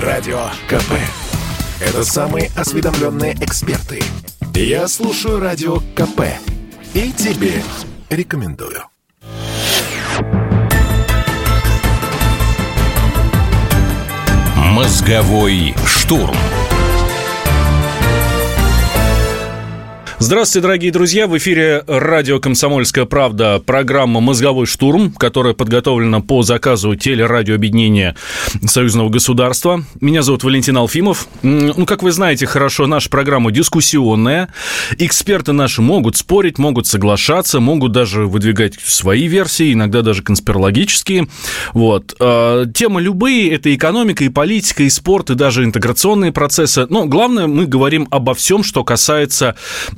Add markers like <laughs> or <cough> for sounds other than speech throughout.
Радио КП. Это самые осведомленные эксперты. Я слушаю Радио КП. И тебе рекомендую. Мозговой штурм. Здравствуйте, дорогие друзья! В эфире радио «Комсомольская правда» программа «Мозговой штурм», которая подготовлена по заказу телерадиообъединения Союзного государства. Меня зовут Валентин Алфимов. Ну, как вы знаете хорошо, наша программа дискуссионная. Эксперты наши могут спорить, могут соглашаться, могут даже выдвигать свои версии, иногда даже конспирологические. Вот. А, темы любые – это экономика, и политика, и спорт, и даже интеграционные процессы. Но главное, мы говорим обо всем, что касается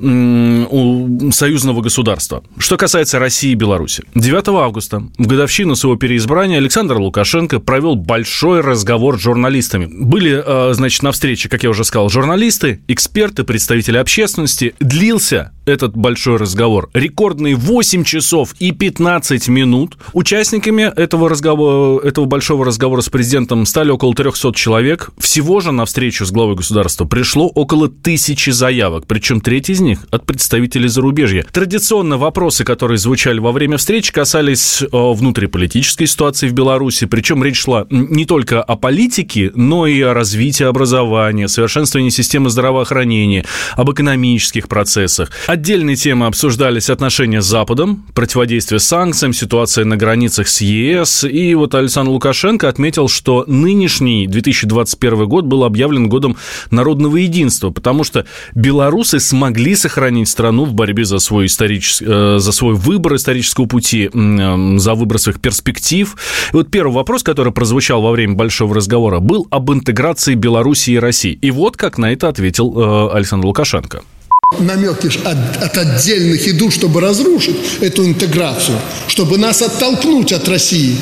у союзного государства. Что касается России и Беларуси. 9 августа, в годовщину своего переизбрания, Александр Лукашенко провел большой разговор с журналистами. Были, э, значит, на встрече, как я уже сказал, журналисты, эксперты, представители общественности. Длился этот большой разговор рекордные 8 часов и 15 минут. Участниками этого, разговора, этого большого разговора с президентом стали около 300 человек. Всего же на встречу с главой государства пришло около тысячи заявок, причем треть из них них от представителей зарубежья. Традиционно вопросы, которые звучали во время встречи, касались э, внутриполитической ситуации в Беларуси, причем речь шла не только о политике, но и о развитии образования, совершенствовании системы здравоохранения, об экономических процессах. Отдельные темы обсуждались отношения с Западом, противодействие санкциям, ситуация на границах с ЕС. И вот Александр Лукашенко отметил, что нынешний 2021 год был объявлен годом народного единства, потому что белорусы смогли сохранить страну в борьбе за свой, исторический, э, за свой выбор исторического пути, э, за выбор своих перспектив. И вот первый вопрос, который прозвучал во время большого разговора, был об интеграции Беларуси и России. И вот как на это ответил э, Александр Лукашенко намеки от, от отдельных идут, чтобы разрушить эту интеграцию, чтобы нас оттолкнуть от России,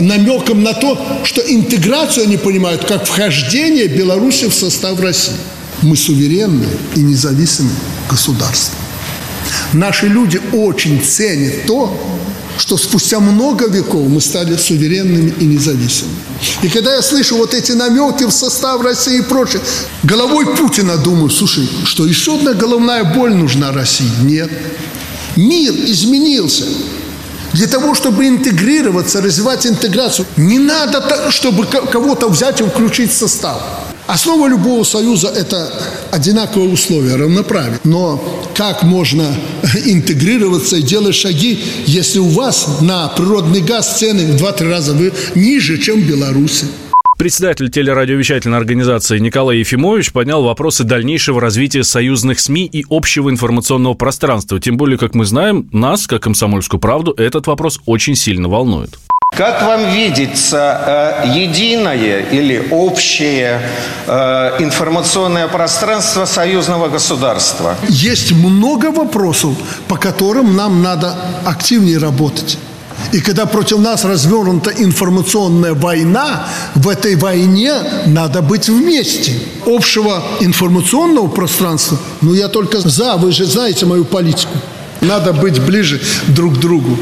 намеком на то, что интеграцию они понимают как вхождение Беларуси в состав России. Мы суверенные и независимые государства. Наши люди очень ценят то, что спустя много веков мы стали суверенными и независимыми. И когда я слышу вот эти намеки в состав России и прочее, головой Путина думаю, слушай, что еще одна головная боль нужна России? Нет. Мир изменился. Для того, чтобы интегрироваться, развивать интеграцию, не надо, чтобы кого-то взять и включить в состав. Основа любого союза – это одинаковые условия, равноправие. Но как можно <laughs> интегрироваться и делать шаги, если у вас на природный газ цены в 2-3 раза ниже, чем в Беларуси? Председатель телерадиовещательной организации Николай Ефимович поднял вопросы дальнейшего развития союзных СМИ и общего информационного пространства. Тем более, как мы знаем, нас, как комсомольскую правду, этот вопрос очень сильно волнует. Как вам видится э, единое или общее э, информационное пространство союзного государства? Есть много вопросов, по которым нам надо активнее работать. И когда против нас развернута информационная война, в этой войне надо быть вместе. Общего информационного пространства, ну я только за, вы же знаете мою политику. Надо быть ближе друг к другу,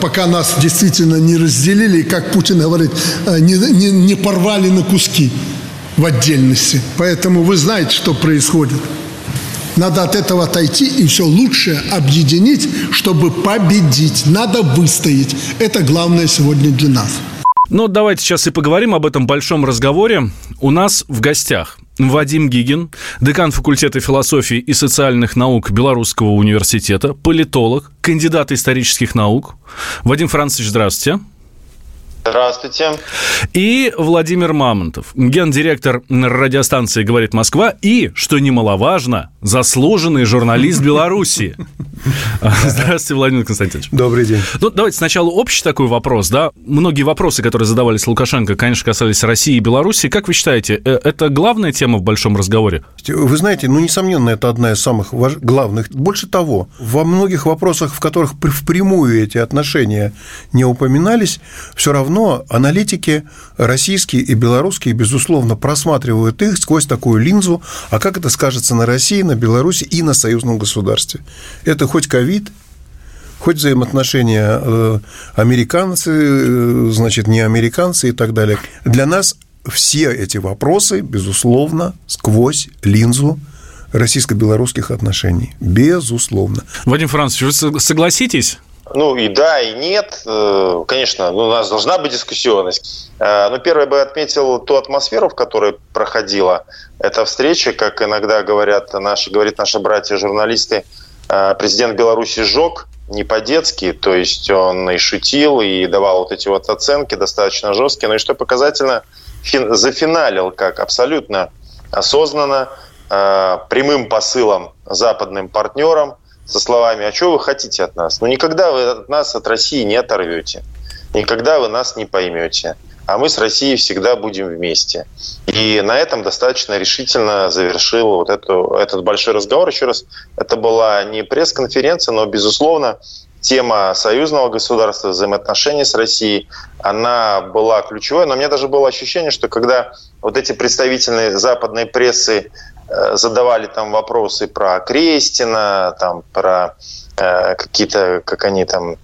пока нас действительно не разделили, и, как Путин говорит, э, не, не, не порвали на куски в отдельности. Поэтому вы знаете, что происходит. Надо от этого отойти и все лучшее объединить, чтобы победить. Надо выстоять. Это главное сегодня для нас. Ну, давайте сейчас и поговорим об этом большом разговоре. У нас в гостях Вадим Гигин, декан факультета философии и социальных наук Белорусского университета, политолог, кандидат исторических наук. Вадим Францович, здравствуйте. Здравствуйте. И Владимир Мамонтов, гендиректор радиостанции «Говорит Москва» и, что немаловажно, заслуженный журналист Беларуси. <laughs> <laughs> Здравствуйте, Владимир Константинович. Добрый день. Ну, давайте сначала общий такой вопрос, да. Многие вопросы, которые задавались Лукашенко, конечно, касались России и Беларуси. Как вы считаете, э, это главная тема в большом разговоре? Вы знаете, ну, несомненно, это одна из самых важ... главных. Больше того, во многих вопросах, в которых впрямую эти отношения не упоминались, все равно аналитики российские и белорусские, безусловно, просматривают их сквозь такую линзу, а как это скажется на России, на Беларуси и на союзном государстве. Это хоть ковид, хоть взаимоотношения э, американцы, э, значит, не американцы и так далее. Для нас все эти вопросы, безусловно, сквозь линзу российско-белорусских отношений. Безусловно. Вадим Францович, вы согласитесь? Ну и да, и нет. Э, конечно, ну, у нас должна быть дискуссионность. Но первое бы отметил ту атмосферу, в которой проходила эта встреча, как иногда говорят наши, говорят наши братья-журналисты, президент Беларуси сжег не по-детски, то есть он и шутил, и давал вот эти вот оценки достаточно жесткие, но и что показательно, фин, зафиналил как абсолютно осознанно, э, прямым посылом западным партнерам со словами «А что вы хотите от нас?» Ну, никогда вы от нас, от России не оторвете. Никогда вы нас не поймете а мы с Россией всегда будем вместе. И на этом достаточно решительно завершил вот эту, этот большой разговор. Еще раз, это была не пресс-конференция, но, безусловно, тема союзного государства, взаимоотношений с Россией, она была ключевой. Но у меня даже было ощущение, что когда вот эти представители западной прессы э, задавали там вопросы про Крестина, там, про э, какие-то, как они там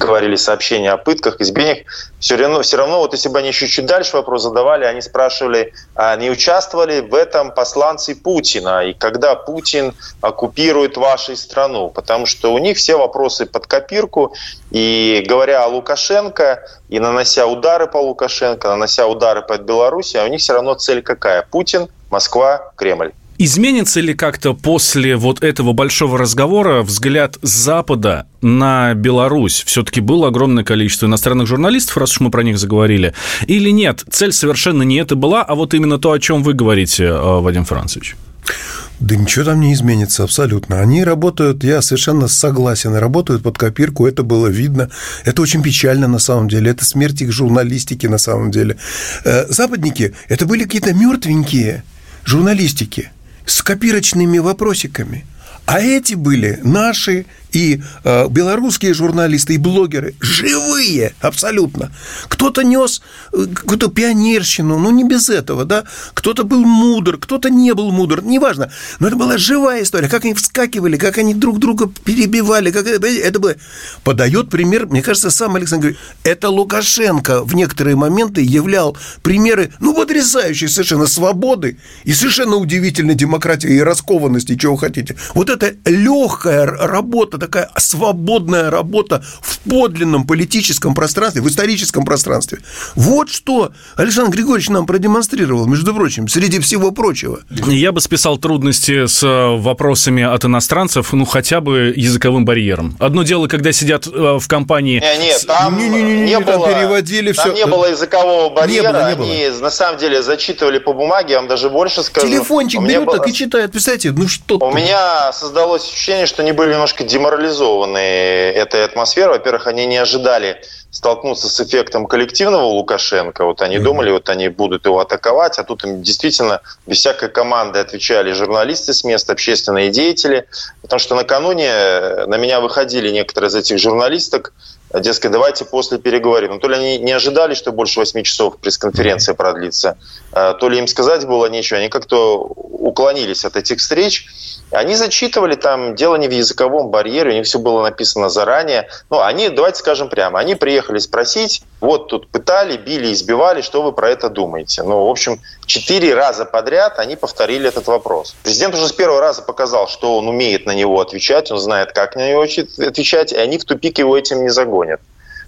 говорили сообщения о пытках, избиениях, все равно, все равно вот если бы они еще чуть дальше вопрос задавали, они спрашивали, а не участвовали в этом посланцы Путина, и когда Путин оккупирует вашу страну, потому что у них все вопросы под копирку, и говоря о Лукашенко, и нанося удары по Лукашенко, нанося удары под Беларусь, а у них все равно цель какая? Путин, Москва, Кремль. Изменится ли как-то после вот этого большого разговора взгляд Запада на Беларусь? Все-таки было огромное количество иностранных журналистов, раз уж мы про них заговорили. Или нет? Цель совершенно не это была, а вот именно то, о чем вы говорите, э, Вадим Францович. Да ничего там не изменится абсолютно. Они работают, я совершенно согласен, работают под копирку, это было видно. Это очень печально на самом деле, это смерть их журналистики на самом деле. Э, западники, это были какие-то мертвенькие журналистики – с копирочными вопросиками. А эти были наши и э, белорусские журналисты, и блогеры, живые абсолютно. Кто-то нес э, какую-то пионерщину, ну не без этого, да, кто-то был мудр, кто-то не был мудр, неважно, но это была живая история, как они вскакивали, как они друг друга перебивали, как это, это было... Подает пример, мне кажется, сам Александр говорит, это Лукашенко в некоторые моменты являл примеры, ну, потрясающей совершенно свободы и совершенно удивительной демократии и раскованности, чего хотите. Вот это легкая работа такая свободная работа в подлинном политическом пространстве, в историческом пространстве. Вот что Александр Григорьевич нам продемонстрировал, между прочим, среди всего прочего. Я бы списал трудности с э, вопросами от иностранцев, ну, хотя бы языковым барьером. Одно дело, когда сидят э, в компании... Не, нет, там не, не, не, не, не было, переводили там все. не было языкового барьера, не было, не они было. на самом деле зачитывали по бумаге, я вам даже больше скажу. Телефончик берут было... так и читают, представляете, ну что У меня создалось ощущение, что они были немножко деморализованы деморализованы этой атмосферой. Во-первых, они не ожидали столкнуться с эффектом коллективного Лукашенко. Вот они mm-hmm. думали, вот они будут его атаковать, а тут им действительно без всякой команды отвечали журналисты с мест, общественные деятели. Потому что накануне на меня выходили некоторые из этих журналисток, дескать, давайте после переговорим. Но то ли они не ожидали, что больше 8 часов пресс-конференция продлится, а то ли им сказать было нечего. Они как-то уклонились от этих встреч. Они зачитывали там, дело не в языковом барьере, у них все было написано заранее. Ну, они, давайте скажем прямо, они приехали спросить, вот тут пытали, били, избивали, что вы про это думаете? Ну, в общем, четыре раза подряд они повторили этот вопрос. Президент уже с первого раза показал, что он умеет на него отвечать, он знает, как на него отвечать, и они в тупик его этим не загонят.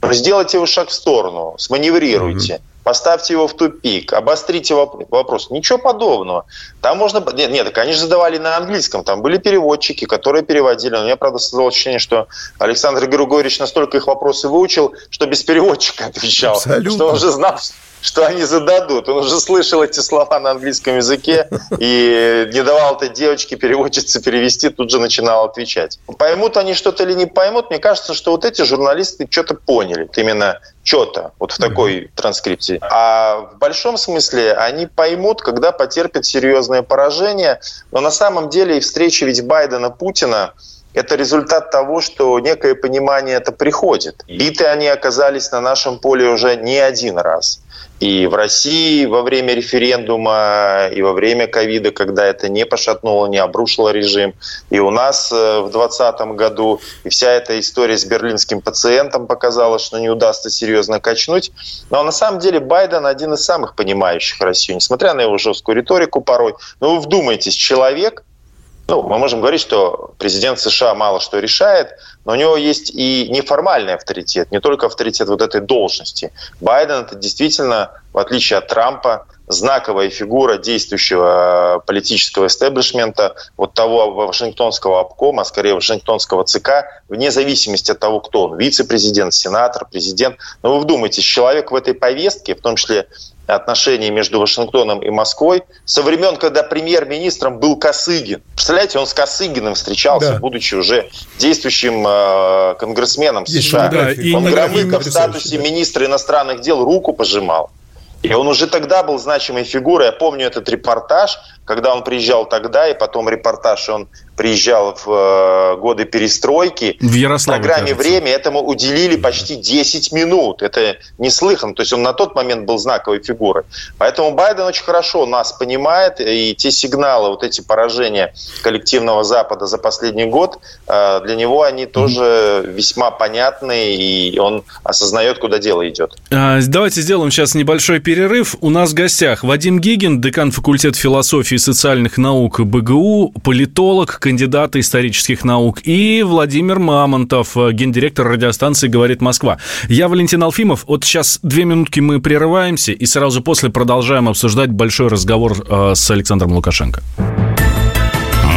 Но сделайте вы шаг в сторону, сманеврируйте. Mm-hmm поставьте его в тупик, обострите вопрос. Ничего подобного. Там можно... Нет, нет, они же задавали на английском. Там были переводчики, которые переводили. Но я, правда, создал ощущение, что Александр Григорьевич настолько их вопросы выучил, что без переводчика отвечал. Абсолютно. Что он уже знал, что они зададут. Он уже слышал эти слова на английском языке и не давал этой девочке переводчице перевести, тут же начинал отвечать. Поймут они что-то или не поймут, мне кажется, что вот эти журналисты что-то поняли. Именно что-то вот в такой транскрипции. А в большом смысле они поймут, когда потерпят серьезное поражение. Но на самом деле и встреча ведь Байдена-Путина это результат того, что некое понимание это приходит. Биты они оказались на нашем поле уже не один раз. И в России во время референдума, и во время ковида, когда это не пошатнуло, не обрушило режим, и у нас э, в 2020 году, и вся эта история с берлинским пациентом показала, что не удастся серьезно качнуть. Но на самом деле Байден один из самых понимающих Россию, несмотря на его жесткую риторику порой. Но вы вдумайтесь, человек, ну, мы можем говорить, что президент США мало что решает, но у него есть и неформальный авторитет, не только авторитет вот этой должности. Байден это действительно, в отличие от Трампа, знаковая фигура действующего э, политического истеблишмента, вот того Вашингтонского обкома, а скорее Вашингтонского ЦК, вне зависимости от того, кто он, вице-президент, сенатор, президент. Но вы вдумайтесь, человек в этой повестке, в том числе отношений между Вашингтоном и Москвой со времен, когда премьер-министром был Косыгин. Представляете, он с Косыгиным встречался, да. будучи уже действующим э, конгрессменом Есть США. Да, он Громыко в статусе да. министра иностранных дел руку пожимал. И он уже тогда был значимой фигурой. Я помню этот репортаж, когда он приезжал тогда, и потом репортаж, он приезжал в э, годы перестройки. В Ярославле, программе кажется. «Время» этому уделили почти 10 минут. Это неслыханно. То есть он на тот момент был знаковой фигурой. Поэтому Байден очень хорошо нас понимает, и те сигналы, вот эти поражения коллективного Запада за последний год, э, для него они тоже весьма понятны, и он осознает, куда дело идет. А, давайте сделаем сейчас небольшой перерыв. У нас в гостях Вадим Гигин, декан факультета философии социальных наук БГУ, политолог, кандидата исторических наук, и Владимир Мамонтов, гендиректор радиостанции «Говорит Москва». Я Валентин Алфимов. Вот сейчас две минутки мы прерываемся, и сразу после продолжаем обсуждать большой разговор э, с Александром Лукашенко.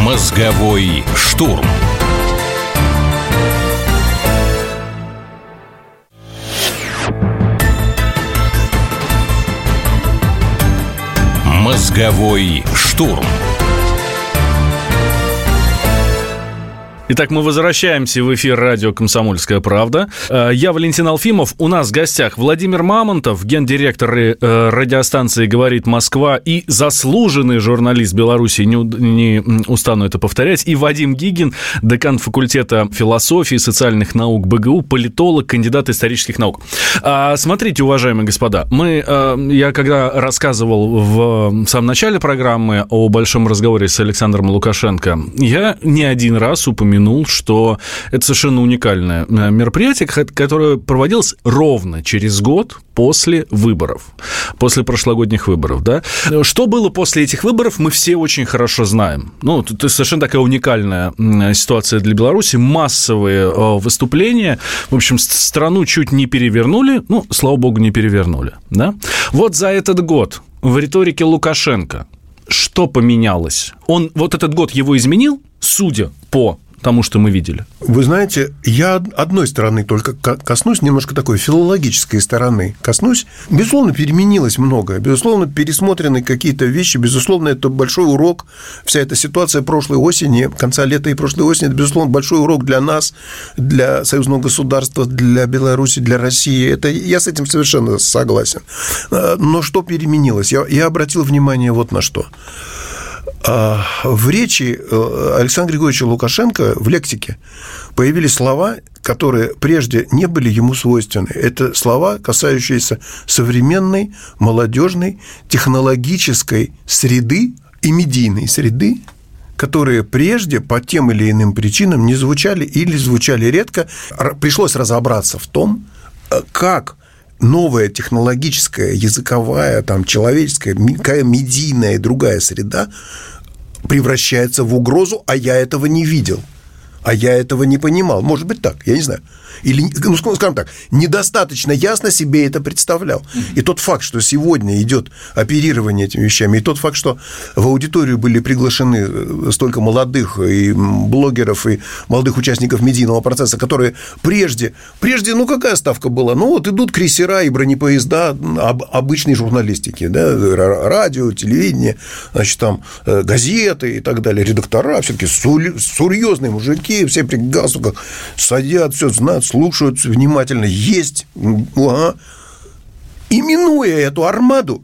Мозговой штурм. Мозговой штурм. Итак, мы возвращаемся в эфир радио «Комсомольская правда». Э, я Валентин Алфимов. У нас в гостях Владимир Мамонтов, гендиректор э, радиостанции «Говорит Москва» и заслуженный журналист Беларуси, не, не устану это повторять, и Вадим Гигин, декан факультета философии и социальных наук БГУ, политолог, кандидат исторических наук. А, смотрите, уважаемые господа, мы, э, я когда рассказывал в самом начале программы о большом разговоре с Александром Лукашенко, я не один раз упомянул упомянул, что это совершенно уникальное э, мероприятие, которое проводилось ровно через год после выборов, после прошлогодних выборов, да. Что было после этих выборов, мы все очень хорошо знаем. Ну, это совершенно такая уникальная ситуация для Беларуси, массовые э, выступления, в общем, страну чуть не перевернули, ну, слава богу, не перевернули, да. Вот за этот год в риторике Лукашенко что поменялось? Он вот этот год его изменил, судя по тому, что мы видели? Вы знаете, я одной стороны только коснусь, немножко такой филологической стороны коснусь. Безусловно, переменилось многое, безусловно, пересмотрены какие-то вещи, безусловно, это большой урок. Вся эта ситуация прошлой осени, конца лета и прошлой осени, это, безусловно, большой урок для нас, для союзного государства, для Беларуси, для России. Это, я с этим совершенно согласен. Но что переменилось? Я, я обратил внимание вот на что. А, в речи э, Александра Григорьевича Лукашенко в лексике появились слова, которые прежде не были ему свойственны. Это слова, касающиеся современной, молодежной, технологической среды и медийной среды, которые прежде по тем или иным причинам не звучали или звучали редко. Пришлось разобраться в том, э, как новая технологическая, языковая, там, человеческая, медийная и другая среда превращается в угрозу, а я этого не видел. А я этого не понимал. Может быть так, я не знаю. Или, ну, скажем так, недостаточно ясно себе это представлял. И тот факт, что сегодня идет оперирование этими вещами, и тот факт, что в аудиторию были приглашены э, столько молодых и блогеров, и молодых участников медийного процесса, которые прежде, прежде, ну, какая ставка была? Ну, вот идут крейсера и бронепоезда об, обычной журналистики, да, радио, телевидение, значит, там э, газеты и так далее, редактора, все-таки серьезные мужики, все при галстуках садят, все знают, слушают внимательно, есть, ага. именуя эту армаду,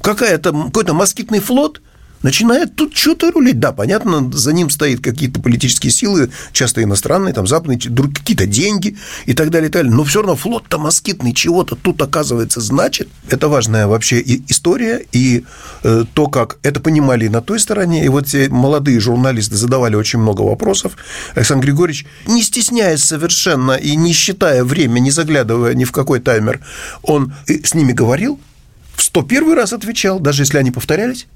какая-то, какой-то москитный флот, начинает тут что-то рулить. Да, понятно, за ним стоят какие-то политические силы, часто иностранные, там западные, какие-то деньги и так далее, и так далее. Но все равно флот-то москитный чего-то тут, оказывается, значит. Это важная вообще история, и э, то, как это понимали и на той стороне, и вот те молодые журналисты задавали очень много вопросов. Александр Григорьевич, не стесняясь совершенно и не считая время, не заглядывая ни в какой таймер, он с ними говорил, в 101 раз отвечал, даже если они повторялись,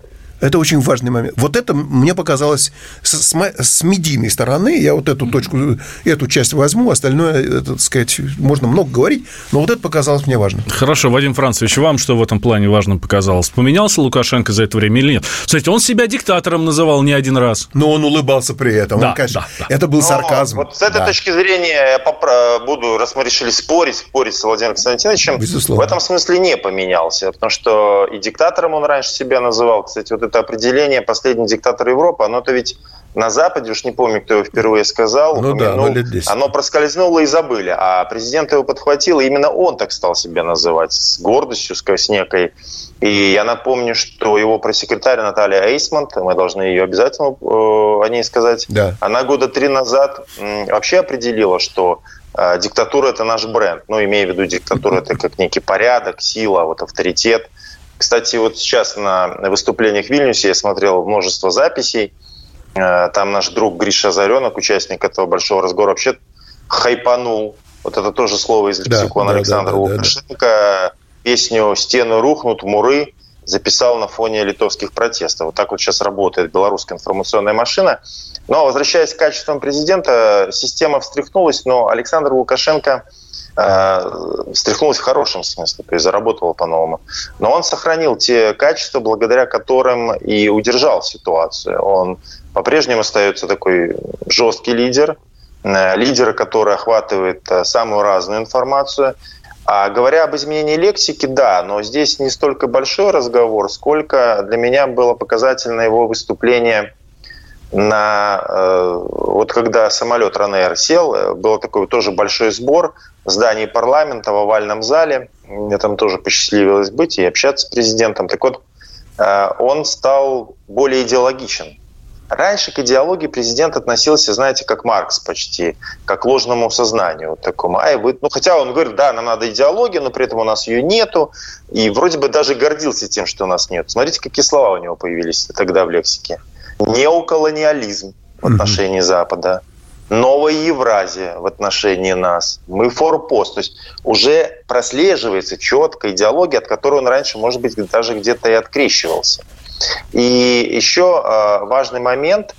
это очень важный момент. Вот это мне показалось с, с, с медийной стороны. Я вот эту точку, эту часть возьму, остальное, это, так сказать, можно много говорить, но вот это показалось мне важным. Хорошо, Вадим Францевич, вам что в этом плане важным показалось? Поменялся Лукашенко за это время или нет? Кстати, он себя диктатором называл не один раз. Но он улыбался при этом. Да, он, конечно, да, да. Это был но сарказм. Вот с этой да. точки зрения я попро- буду, раз мы решили спорить, спорить с Владимиром Константиновичем, Безусловно. в этом смысле не поменялся, потому что и диктатором он раньше себя называл. Кстати, вот это определение «последний диктатор Европы», оно-то ведь на Западе, уж не помню, кто его впервые сказал, ну, упомянул, да, ну, оно проскользнуло и забыли. А президент его подхватил, и именно он так стал себя называть, с гордостью, с некой. И я напомню, что его пресс-секретарь Наталья Эйсмонт, мы должны ее обязательно э, о ней сказать, да. она года три назад вообще определила, что э, диктатура – это наш бренд. Ну, имея в виду диктатура – это как некий порядок, сила, вот авторитет – кстати, вот сейчас на выступлениях в Вильнюсе я смотрел множество записей. Э, там наш друг Гриша Заренок, участник этого большого разговора, вообще хайпанул. Вот это тоже слово из лексикона да, Александра да, да, Лукашенко. Да, да. Песню «Стены рухнут, муры» записал на фоне литовских протестов. Вот так вот сейчас работает белорусская информационная машина. Но возвращаясь к качествам президента, система встряхнулась, но Александр Лукашенко – э, встряхнулась в хорошем смысле, то есть заработала по-новому. Но он сохранил те качества, благодаря которым и удержал ситуацию. Он по-прежнему остается такой жесткий лидер, э, лидер, который охватывает э, самую разную информацию. А говоря об изменении лексики, да, но здесь не столько большой разговор, сколько для меня было показательно его выступление на э, вот когда самолет Ранейр сел, э, был такой тоже большой сбор в здании парламента в овальном зале. Мне там тоже посчастливилось быть и общаться с президентом. Так вот, э, он стал более идеологичен. Раньше к идеологии президент относился, знаете, как Маркс почти, как ложному сознанию вот такому. Ай, вы... Ну, хотя он говорит, да, нам надо идеология, но при этом у нас ее нету. И вроде бы даже гордился тем, что у нас нет. Смотрите, какие слова у него появились тогда в лексике неоколониализм в отношении Запада, новая Евразия в отношении нас. Мы форпост. То есть уже прослеживается четкая идеология, от которой он раньше, может быть, даже где-то и открещивался. И еще а, важный момент,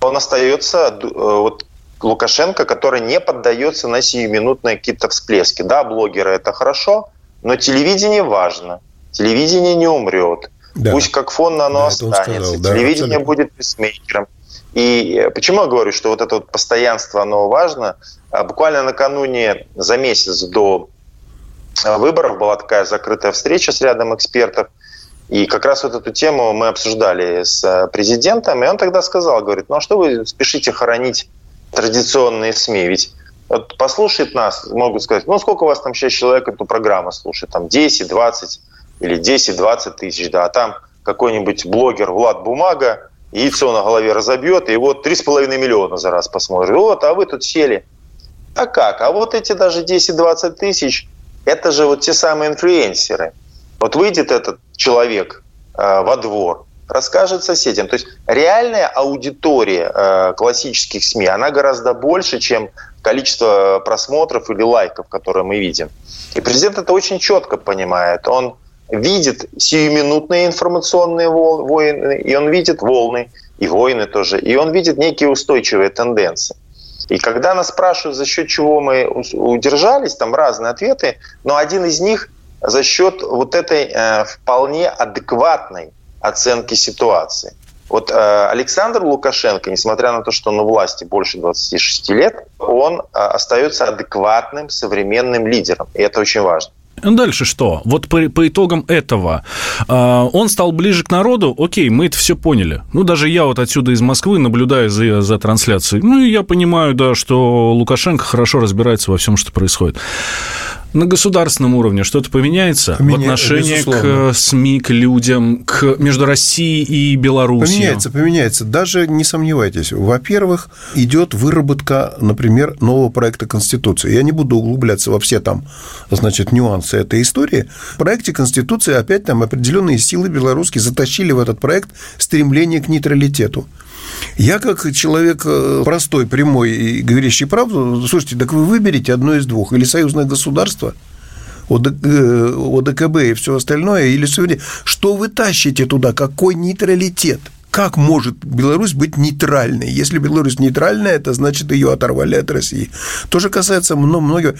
он остается, э, вот Лукашенко, который не поддается на сиюминутные какие-то всплески. Да, блогеры это хорошо, но телевидение важно. Телевидение не умрет. Да. Пусть как фон оно да, останется. Да, Телевидение абсолютно. будет писмейкером. И э, почему я говорю, что вот это вот постоянство, оно важно? А буквально накануне, за месяц до э, выборов была такая закрытая встреча с рядом экспертов, и как раз вот эту тему мы обсуждали с э, президентом, и он тогда сказал, говорит, ну а что вы спешите хоронить традиционные СМИ? Ведь вот послушает нас, могут сказать, ну сколько у вас там сейчас человек эту программу слушает, там 10, 20, или 10-20 тысяч, да, а там какой-нибудь блогер Влад Бумага яйцо на голове разобьет, и вот 3,5 миллиона за раз посмотрит. Вот, а вы тут сели. А как? А вот эти даже 10-20 тысяч, это же вот те самые инфлюенсеры. Вот выйдет этот человек э, во двор, расскажет соседям. То есть реальная аудитория э, классических СМИ, она гораздо больше, чем количество просмотров или лайков, которые мы видим. И президент это очень четко понимает. Он видит сиюминутные информационные войны, и он видит волны, и войны тоже, и он видит некие устойчивые тенденции. И когда нас спрашивают, за счет чего мы удержались, там разные ответы, но один из них за счет вот этой э, вполне адекватной оценки ситуации. Вот э, Александр Лукашенко, несмотря на то, что он у власти больше 26 лет, он э, остается адекватным современным лидером, и это очень важно. Дальше что? Вот по, по итогам этого э, он стал ближе к народу, окей, мы это все поняли. Ну, даже я вот отсюда из Москвы наблюдаю за, за трансляцией. Ну, и я понимаю, да, что Лукашенко хорошо разбирается во всем, что происходит. На государственном уровне что-то поменяется Поменя... в отношении безусловно. к э, СМИ, к людям, к между Россией и Беларусью? Поменяется, поменяется. Даже не сомневайтесь. Во-первых, идет выработка, например, нового проекта Конституции. Я не буду углубляться во все там, значит, нюансы этой истории. В проекте Конституции опять там определенные силы белорусские затащили в этот проект стремление к нейтралитету. Я как человек э, простой, прямой и говорящий правду, слушайте, так вы выберите одно из двух, или союзное государство, ОДК, э, ОДКБ и все остальное, или суверен... Что вы тащите туда? Какой нейтралитет? Как может Беларусь быть нейтральной? Если Беларусь нейтральная, это значит, ее оторвали от России. То же касается многих...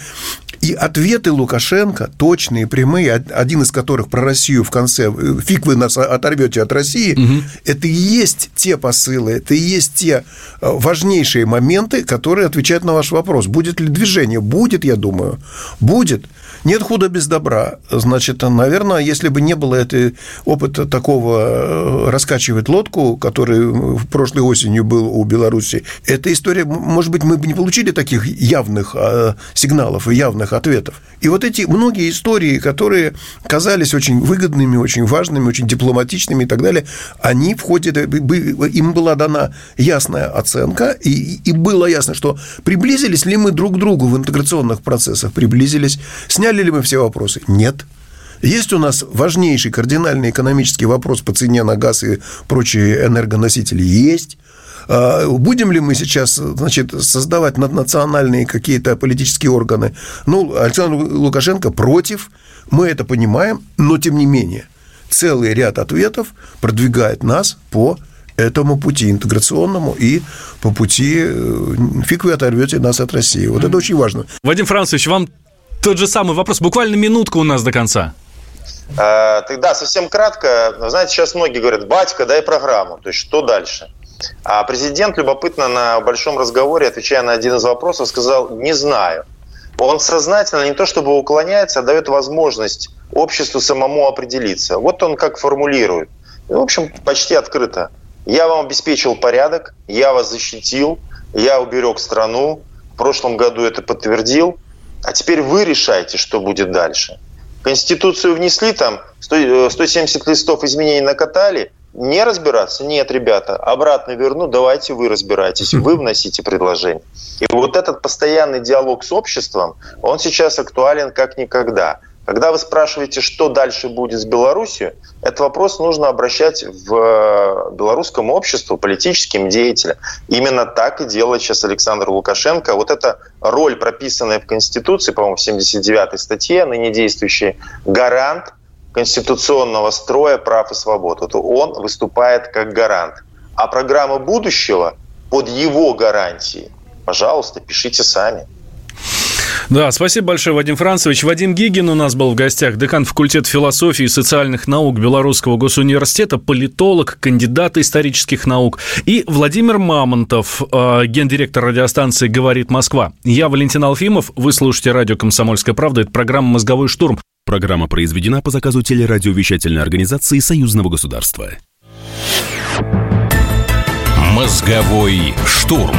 И ответы Лукашенко, точные, прямые, один из которых про Россию в конце, фиг вы нас оторвете от России, угу. это и есть те посылы, это и есть те важнейшие моменты, которые отвечают на ваш вопрос. Будет ли движение? Будет, я думаю. Будет. Нет худа без добра. Значит, наверное, если бы не было этой опыта такого раскачивать лодку, который в прошлой осенью был у Беларуси, эта история, может быть, мы бы не получили таких явных сигналов и явных ответов. И вот эти многие истории, которые казались очень выгодными, очень важными, очень дипломатичными и так далее, они в ходе, им была дана ясная оценка, и, и было ясно, что приблизились ли мы друг к другу в интеграционных процессах, приблизились, сняли ли мы все вопросы? Нет. Есть у нас важнейший кардинальный экономический вопрос по цене на газ и прочие энергоносители? Есть. Будем ли мы сейчас, значит, создавать наднациональные какие-то политические органы? Ну, Александр Лукашенко против, мы это понимаем, но тем не менее целый ряд ответов продвигает нас по этому пути интеграционному и по пути фиг вы оторвете нас от России. Вот это очень важно. Вадим Францович, вам тот же самый вопрос. Буквально минутка у нас до конца. Тогда совсем кратко. Знаете, сейчас многие говорят, батька, дай программу. То есть, что дальше? А президент, любопытно, на большом разговоре, отвечая на один из вопросов, сказал «не знаю». Он сознательно не то чтобы уклоняется, а дает возможность обществу самому определиться. Вот он как формулирует. В общем, почти открыто. Я вам обеспечил порядок, я вас защитил, я уберег страну, в прошлом году это подтвердил, а теперь вы решайте, что будет дальше. Конституцию внесли, там 170 листов изменений накатали, не разбираться? Нет, ребята, обратно верну, давайте вы разбирайтесь, <laughs> вы вносите предложение. И вот этот постоянный диалог с обществом, он сейчас актуален как никогда. Когда вы спрашиваете, что дальше будет с Беларусью, этот вопрос нужно обращать в белорусскому обществу, политическим деятелям. Именно так и делает сейчас Александр Лукашенко. Вот эта роль, прописанная в Конституции, по-моему, в 79-й статье, ныне действующий, гарант конституционного строя прав и свобод. Вот он выступает как гарант. А программа будущего под его гарантией, пожалуйста, пишите сами. Да, спасибо большое, Вадим Францевич. Вадим Гигин у нас был в гостях, декан факультета философии и социальных наук Белорусского госуниверситета, политолог, кандидат исторических наук. И Владимир Мамонтов, э, гендиректор радиостанции «Говорит Москва». Я Валентин Алфимов, вы слушаете радио «Комсомольская правда». Это программа «Мозговой штурм». Программа произведена по заказу телерадиовещательной организации Союзного государства. «Мозговой штурм»